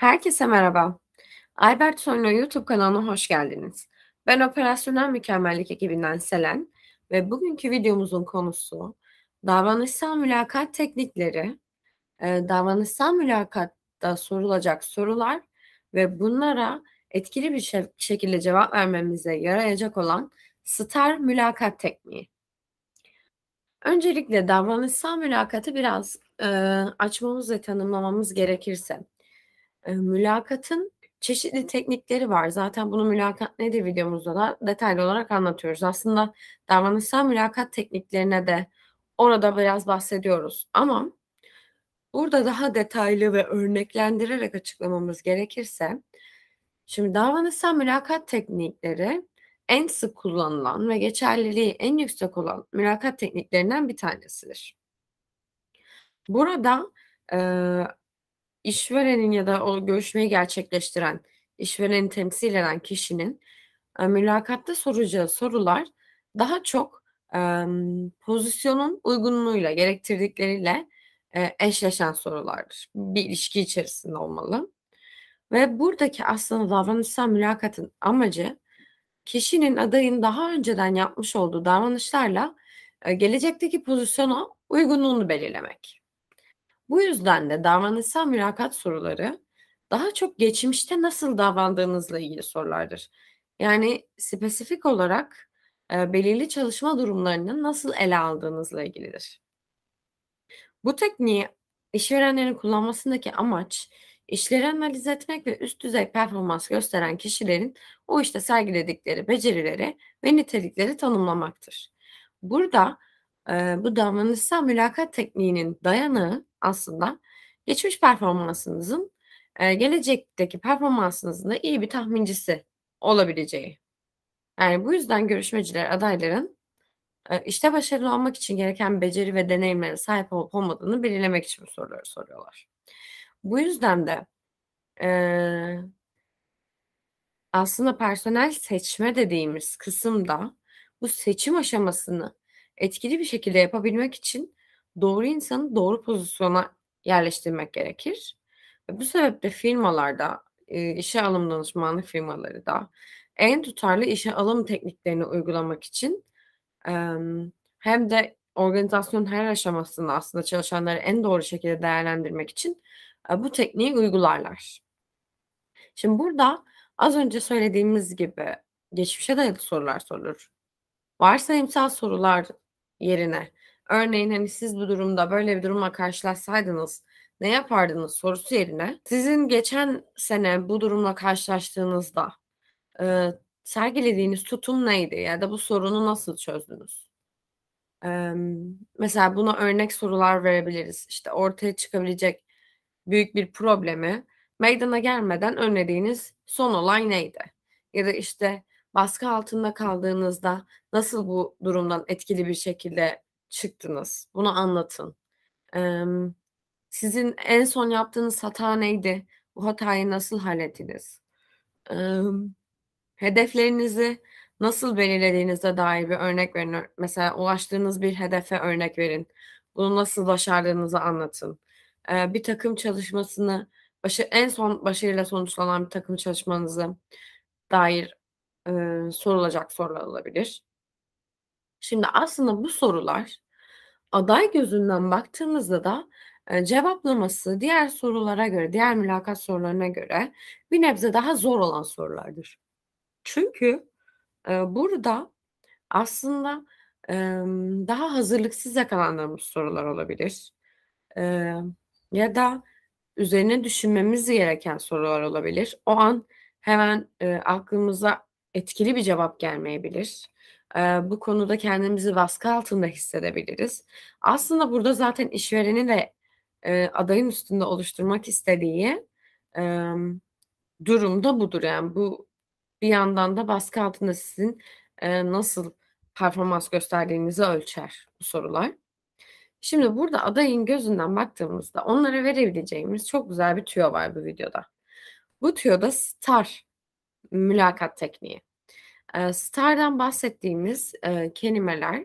Herkese merhaba. Albert Soylu YouTube kanalına hoş geldiniz. Ben Operasyonel Mükemmellik ekibinden Selen ve bugünkü videomuzun konusu davranışsal mülakat teknikleri, e, davranışsal mülakatta sorulacak sorular ve bunlara etkili bir şekilde cevap vermemize yarayacak olan STAR mülakat tekniği. Öncelikle davranışsal mülakatı biraz e, açmamız ve tanımlamamız gerekirse, e, mülakatın çeşitli teknikleri var. Zaten bunu mülakat nedir videomuzda da detaylı olarak anlatıyoruz. Aslında davranışsal mülakat tekniklerine de orada biraz bahsediyoruz. Ama burada daha detaylı ve örneklendirerek açıklamamız gerekirse, şimdi davranışsal mülakat teknikleri en sık kullanılan ve geçerliliği en yüksek olan mülakat tekniklerinden bir tanesidir. Burada işverenin ya da o görüşmeyi gerçekleştiren, işvereni temsil eden kişinin e, mülakatta soracağı sorular daha çok e, pozisyonun uygunluğuyla, gerektirdikleriyle e, eşleşen sorulardır. Bir ilişki içerisinde olmalı. Ve buradaki aslında davranışsal mülakatın amacı kişinin adayın daha önceden yapmış olduğu davranışlarla e, gelecekteki pozisyona uygunluğunu belirlemek. Bu yüzden de davranışsal mülakat soruları daha çok geçmişte nasıl davrandığınızla ilgili sorulardır. Yani spesifik olarak e, belirli çalışma durumlarını nasıl ele aldığınızla ilgilidir. Bu tekniği işverenlerin kullanmasındaki amaç İşleri analiz etmek ve üst düzey performans gösteren kişilerin o işte sergiledikleri becerileri ve nitelikleri tanımlamaktır. Burada e, bu davranışsal mülakat tekniğinin dayanağı aslında geçmiş performansınızın e, gelecekteki performansınızın da iyi bir tahmincisi olabileceği. Yani bu yüzden görüşmeciler adayların e, işte başarılı olmak için gereken beceri ve deneyimlere sahip olup olmadığını belirlemek için bu soruları soruyorlar. Bu yüzden de eee aslında personel seçme dediğimiz kısımda bu seçim aşamasını etkili bir şekilde yapabilmek için doğru insanı doğru pozisyona yerleştirmek gerekir. Bu sebeple firmalarda, eee, işe alım danışmanlık firmaları da en tutarlı işe alım tekniklerini uygulamak için hem de organizasyonun her aşamasında aslında çalışanları en doğru şekilde değerlendirmek için bu tekniği uygularlar. Şimdi burada az önce söylediğimiz gibi geçmişe dayalı sorular sorulur. Varsayımsal sorular yerine örneğin hani siz bu durumda böyle bir durumla karşılaşsaydınız ne yapardınız sorusu yerine sizin geçen sene bu durumla karşılaştığınızda e, sergilediğiniz tutum neydi ya da bu sorunu nasıl çözdünüz? E, mesela buna örnek sorular verebiliriz. İşte ortaya çıkabilecek büyük bir problemi meydana gelmeden önlediğiniz son olay neydi? Ya da işte baskı altında kaldığınızda nasıl bu durumdan etkili bir şekilde çıktınız? Bunu anlatın. Sizin en son yaptığınız hata neydi? Bu hatayı nasıl hallettiniz? Hedeflerinizi nasıl belirlediğinizde dair bir örnek verin. Mesela ulaştığınız bir hedefe örnek verin. Bunu nasıl başardığınızı anlatın bir takım çalışmasını başı en son başarıyla sonuçlanan bir takım çalışmanızı dair eee, sorulacak sorular olabilir. Şimdi aslında bu sorular aday gözünden baktığımızda da eee, cevaplaması diğer sorulara göre, diğer mülakat sorularına göre bir nebze daha zor olan sorulardır. Çünkü eee, burada aslında emm, daha hazırlıksız yakalandığımız sorular olabilir. Eee ya da üzerine düşünmemiz gereken sorular olabilir. O an hemen, eee, aklımıza etkili bir cevap gelmeyebilir. Bu konuda kendimizi baskı altında hissedebiliriz. Aslında burada zaten işverenin de, adayın üstünde oluşturmak istediği, emm, durum da budur. Yani bu bir yandan da baskı altında sizin, nasıl performans gösterdiğinizi ölçer bu sorular. Şimdi burada adayın gözünden baktığımızda onlara verebileceğimiz çok güzel bir tüyo var bu videoda. Bu tüyoda STAR mülakat tekniği. STAR'dan bahsettiğimiz, eee, kelimeler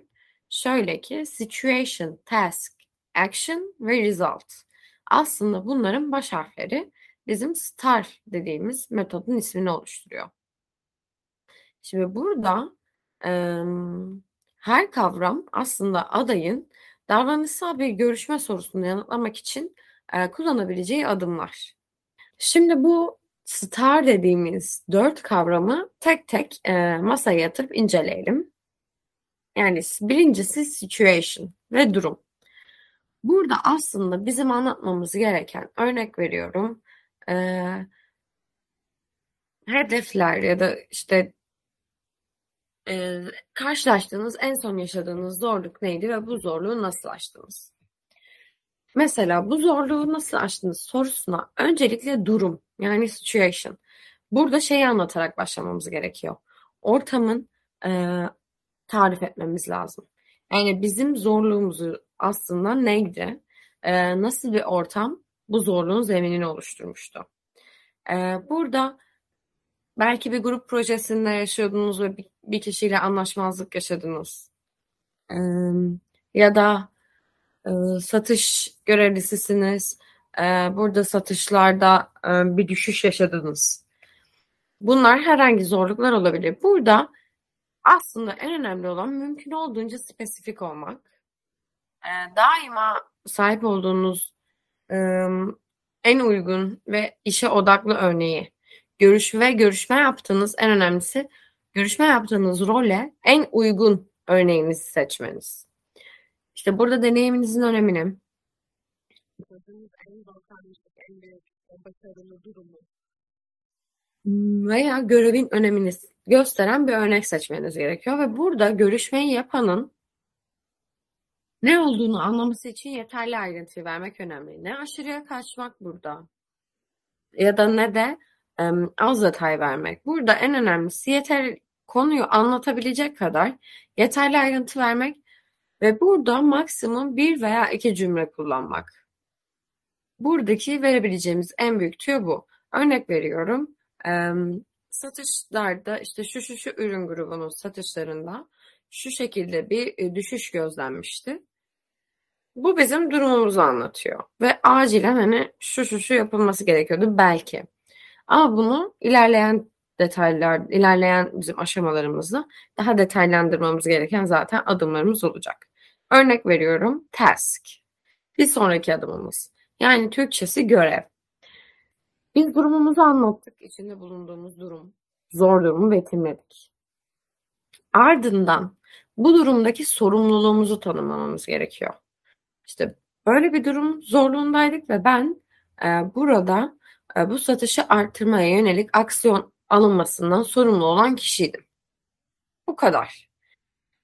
şöyle ki situation, task, action ve result. Aslında bunların baş harfleri bizim STAR dediğimiz metodun ismini oluşturuyor. Şimdi burada emm, her kavram aslında adayın davranışsal bir görüşme sorusunu yanıtlamak için, eee, kullanabileceği adımlar. Şimdi bu STAR dediğimiz 4 kavramı tek tek, eee, masaya yatırıp inceleyelim. Yani birincisi situation ve durum. Burada aslında bizim anlatmamız gereken, örnek veriyorum, eee hedefler ya da, işte eee, karşılaştığınız, en son yaşadığınız zorluk neydi ve bu zorluğu nasıl aştınız? Mesela bu zorluğu nasıl aştınız sorusuna öncelikle durum, yani situation. Burada şeyi anlatarak başlamamız gerekiyor. Ortamın, eee, tarif etmemiz lazım. Yani bizim zorluğumuzu aslında neydi? Eee, nasıl bir ortam bu zorluğun zeminini oluşturmuştu? Eee, burada belki bir grup projesinde yaşıyordunuz ve bir bir kişiyle anlaşmazlık yaşadınız. Emm, ya da, ııı, satış görevlisisiniz. Eee, burada satışlarda, eee, bir düşüş yaşadınız. Bunlar herhangi zorluklar olabilir. Burada aslında en önemli olan mümkün olduğunca spesifik olmak. Eee, daima sahip olduğunuz, ımm, en uygun ve işe odaklı örneği, görüş ve görüşme yaptığınız en önemlisi görüşme yaptığınız role en uygun örneğinizi seçmeniz. İşte burada deneyiminizin önemini Yaşadığınız en karmaşık, en büyük, en başarılı durumu veya görevin önemini gösteren bir örnek seçmeniz gerekiyor ve burada görüşmeyi yapanın ne olduğunu anlaması için yeterli ayrıntıyı vermek önemli. Ne aşırıya kaçmak burada ya da ne de, emm, az detay vermek. Burada en önemlisi yeter konuyu anlatabilecek kadar yeterli ayrıntı vermek ve burada maksimum 1 veya 2 cümle kullanmak. Buradaki verebileceğimiz en büyük tüyo bu. Örnek veriyorum, satışlarda, işte, şu, şu, şu ürün grubunun satışlarında şu şekilde bir, eee, düşüş gözlenmişti. Bu bizim durumumuzu anlatıyor ve acilen, hani, şu, şu, şu yapılması gerekiyordu belki. Ama bunu ilerleyen detaylar, ilerleyen bizim aşamalarımızda daha detaylandırmamız gereken zaten adımlarımız olacak. Örnek veriyorum, task. Bir sonraki adımımız. Yani Türkçesi görev. Biz durumumuzu anlattık, içinde bulunduğumuz durum, zor durumu betimledik. Ardından bu durumdaki sorumluluğumuzu tanımlamamız gerekiyor. İşte, böyle bir durum zorluğundaydık ve ben, eee, burada, eee, bu satışı arttırmaya yönelik aksiyon alınmasından sorumlu olan kişiydim. Bu kadar.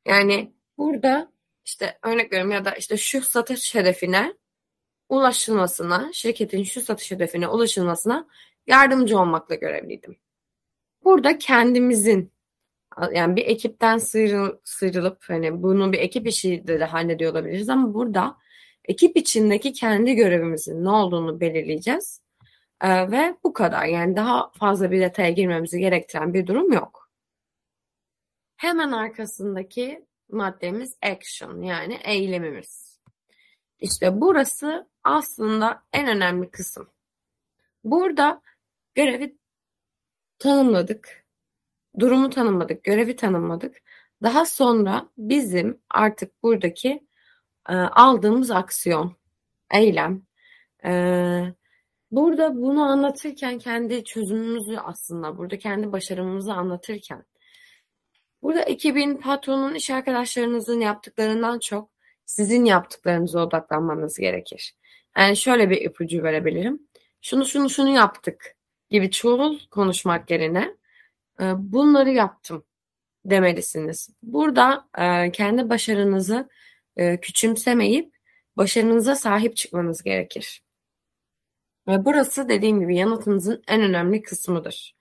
Yani burada, işte, örnek veriyorum ya da, işte, şu satış hedefine ulaşılmasına, şirketin şu satış hedefine ulaşılmasına yardımcı olmakla görevliydim. Burada kendimizin, yani bir ekipten sıyrıl sıyrılıp, hani, bunu bir ekip işiyle de hallediyor olabiliriz ama burada ekip içindeki kendi görevimizin ne olduğunu belirleyeceğiz, eee, ve bu kadar. Yani daha fazla bir detaya girmemizi gerektiren bir durum yok. Hemen arkasındaki maddemiz action yani eylemimiz. İşte burası aslında en önemli kısım. Burada görevi tanımladık, durumu tanımladık, görevi tanımladık. Daha sonra bizim artık buradaki, eee, aldığımız aksiyon, eylem, eee, burada bunu anlatırken kendi çözümümüzü aslında, burada kendi başarımızı anlatırken burada ekibin, patronun, iş arkadaşlarınızın yaptıklarından çok sizin yaptıklarınıza odaklanmanız gerekir. Yani şöyle bir ipucu verebilirim. Şunu, şunu, şunu yaptık gibi çoğul konuşmak yerine, eee, bunları yaptım demelisiniz. Burada, eee, kendi başarınızı, eee, küçümsemeyip başarınıza sahip çıkmanız gerekir. Ve burası dediğim gibi yanıtınızın en önemli kısmıdır.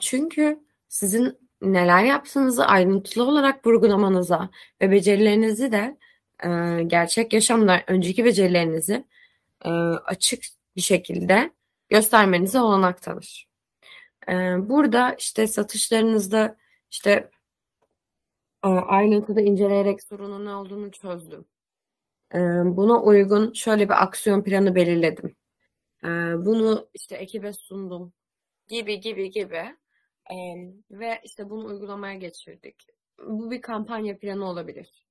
Çünkü sizin neler yaptığınızı ayrıntılı olarak vurgulamanıza ve becerilerinizi de, eee, gerçek yaşamda önceki becerilerinizi, eee, açık bir şekilde göstermenize olanak tanır. Eee, burada, işte, satışlarınızda, işte eee, ayrıntıda inceleyerek sorunun ne olduğunu çözdüm. Eee, buna uygun şöyle bir aksiyon planı belirledim. Ee, bunu işte ekibe sundum gibi gibi gibi Ee, ve işte bunu uygulamaya geçirdik. Bu bir kampanya planı olabilir.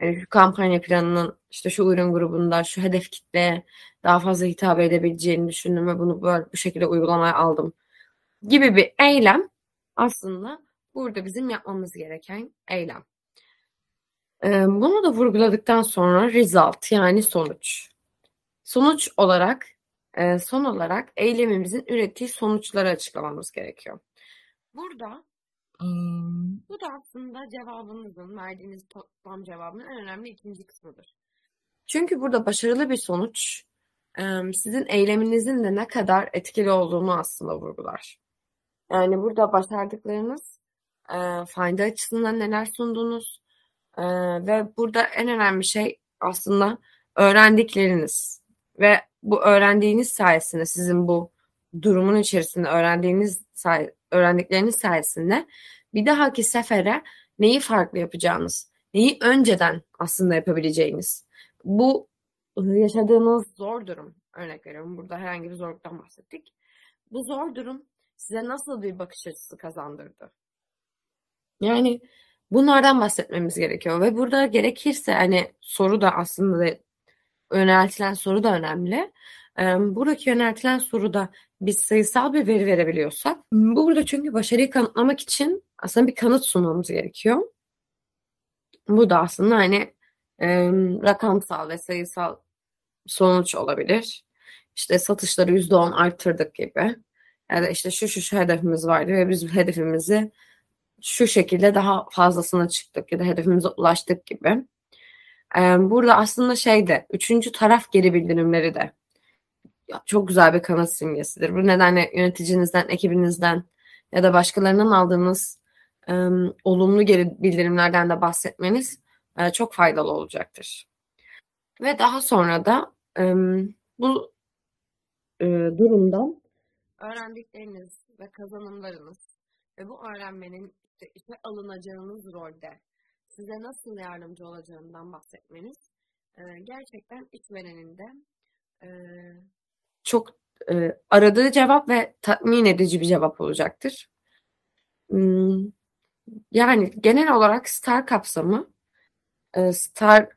Yani şu kampanya planının işte şu ürün grubunda şu hedef kitleye daha fazla hitap edebileceğini düşündüm ve bunu böyle bu şekilde uygulamaya aldım gibi bir eylem aslında burada bizim yapmamız gereken eylem. Bunu da vurguladıktan sonra result yani sonuç. Sonuç olarak e, son olarak eylemimizin ürettiği sonuçları açıklamamız gerekiyor. Burada bu da aslında cevabınızın, verdiğiniz toplam cevabın en önemli ikinci kısmıdır. Çünkü burada başarılı bir sonuç sizin eyleminizin de ne kadar etkili olduğunu aslında vurgular. Yani burada başardıklarınız fayda açısından neler sundunuz ve burada en önemli şey aslında öğrendikleriniz ve bu öğrendiğiniz sayesinde sizin bu durumun içerisinde öğrendiğiniz say öğrendikleriniz sayesinde bir dahaki sefere neyi farklı yapacağınız, neyi önceden aslında yapabileceğiniz. Bu yaşadığınız zor durum, örnek veriyorum burada herhangi bir zorluktan bahsettik. Bu zor durum size nasıl bir bakış açısı kazandırdı? Yani bunlardan bahsetmemiz gerekiyor ve burada gerekirse hani soru da aslında yöneltilen soru da önemli. Buradaki yöneltilen soruda biz sayısal bir veri verebiliyorsak burada çünkü başarıyı kanıtlamak için aslında bir kanıt sunmamız gerekiyor. Bu da aslında hani rakamsal ve sayısal sonuç olabilir. İşte satışları %10 arttırdık gibi. Ya da işte şu şu şu hedefimiz vardı ve biz hedefimizi şu şekilde daha fazlasına çıktık ya da hedefimize ulaştık gibi. Burada aslında şey de üçüncü taraf geri bildirimleri de çok güzel bir kanıt simgesidir. Bu nedenle yöneticinizden, ekibinizden ya da başkalarından aldığınız e, olumlu geri bildirimlerden de bahsetmeniz e, çok faydalı olacaktır. Ve daha sonra da e, bu e, durumdan öğrendikleriniz ve kazanımlarınız ve bu öğrenmenin işte işe alınacağınız rolde size nasıl yardımcı olacağından bahsetmeniz e, gerçekten işverenin de e, çok e, aradığı cevap ve tatmin edici bir cevap olacaktır. Hmm, yani genel olarak STAR kapsamı e, STAR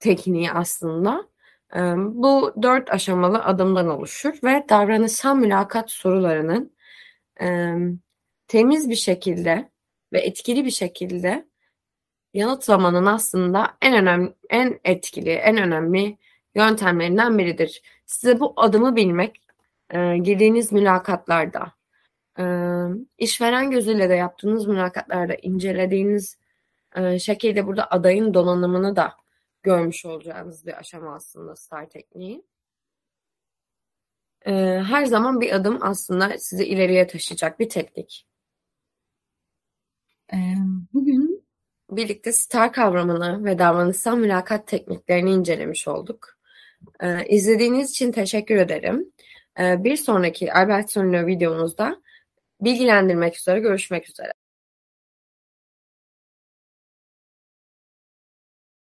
tekniği aslında e, bu dört aşamalı adımdan oluşur ve davranışsal mülakat sorularının e, temiz bir şekilde ve etkili bir şekilde yanıtlamanın aslında en önemli, en etkili, en önemli yöntemlerinden biridir. Size bu adımı bilmek e, girdiğiniz mülakatlarda, e, işveren gözüyle de yaptığınız mülakatlarda incelediğiniz e, şekilde burada adayın donanımını da görmüş olacağınız bir aşama aslında STAR tekniği. E, her zaman bir adım aslında sizi ileriye taşıyacak bir teknik. E, bugün birlikte STAR kavramını ve davranışsal mülakat tekniklerini incelemiş olduk. Ee, izlediğiniz için teşekkür ederim. Ee, bir sonraki Albert Sonino videomuzda bilgilendirmek üzere görüşmek üzere.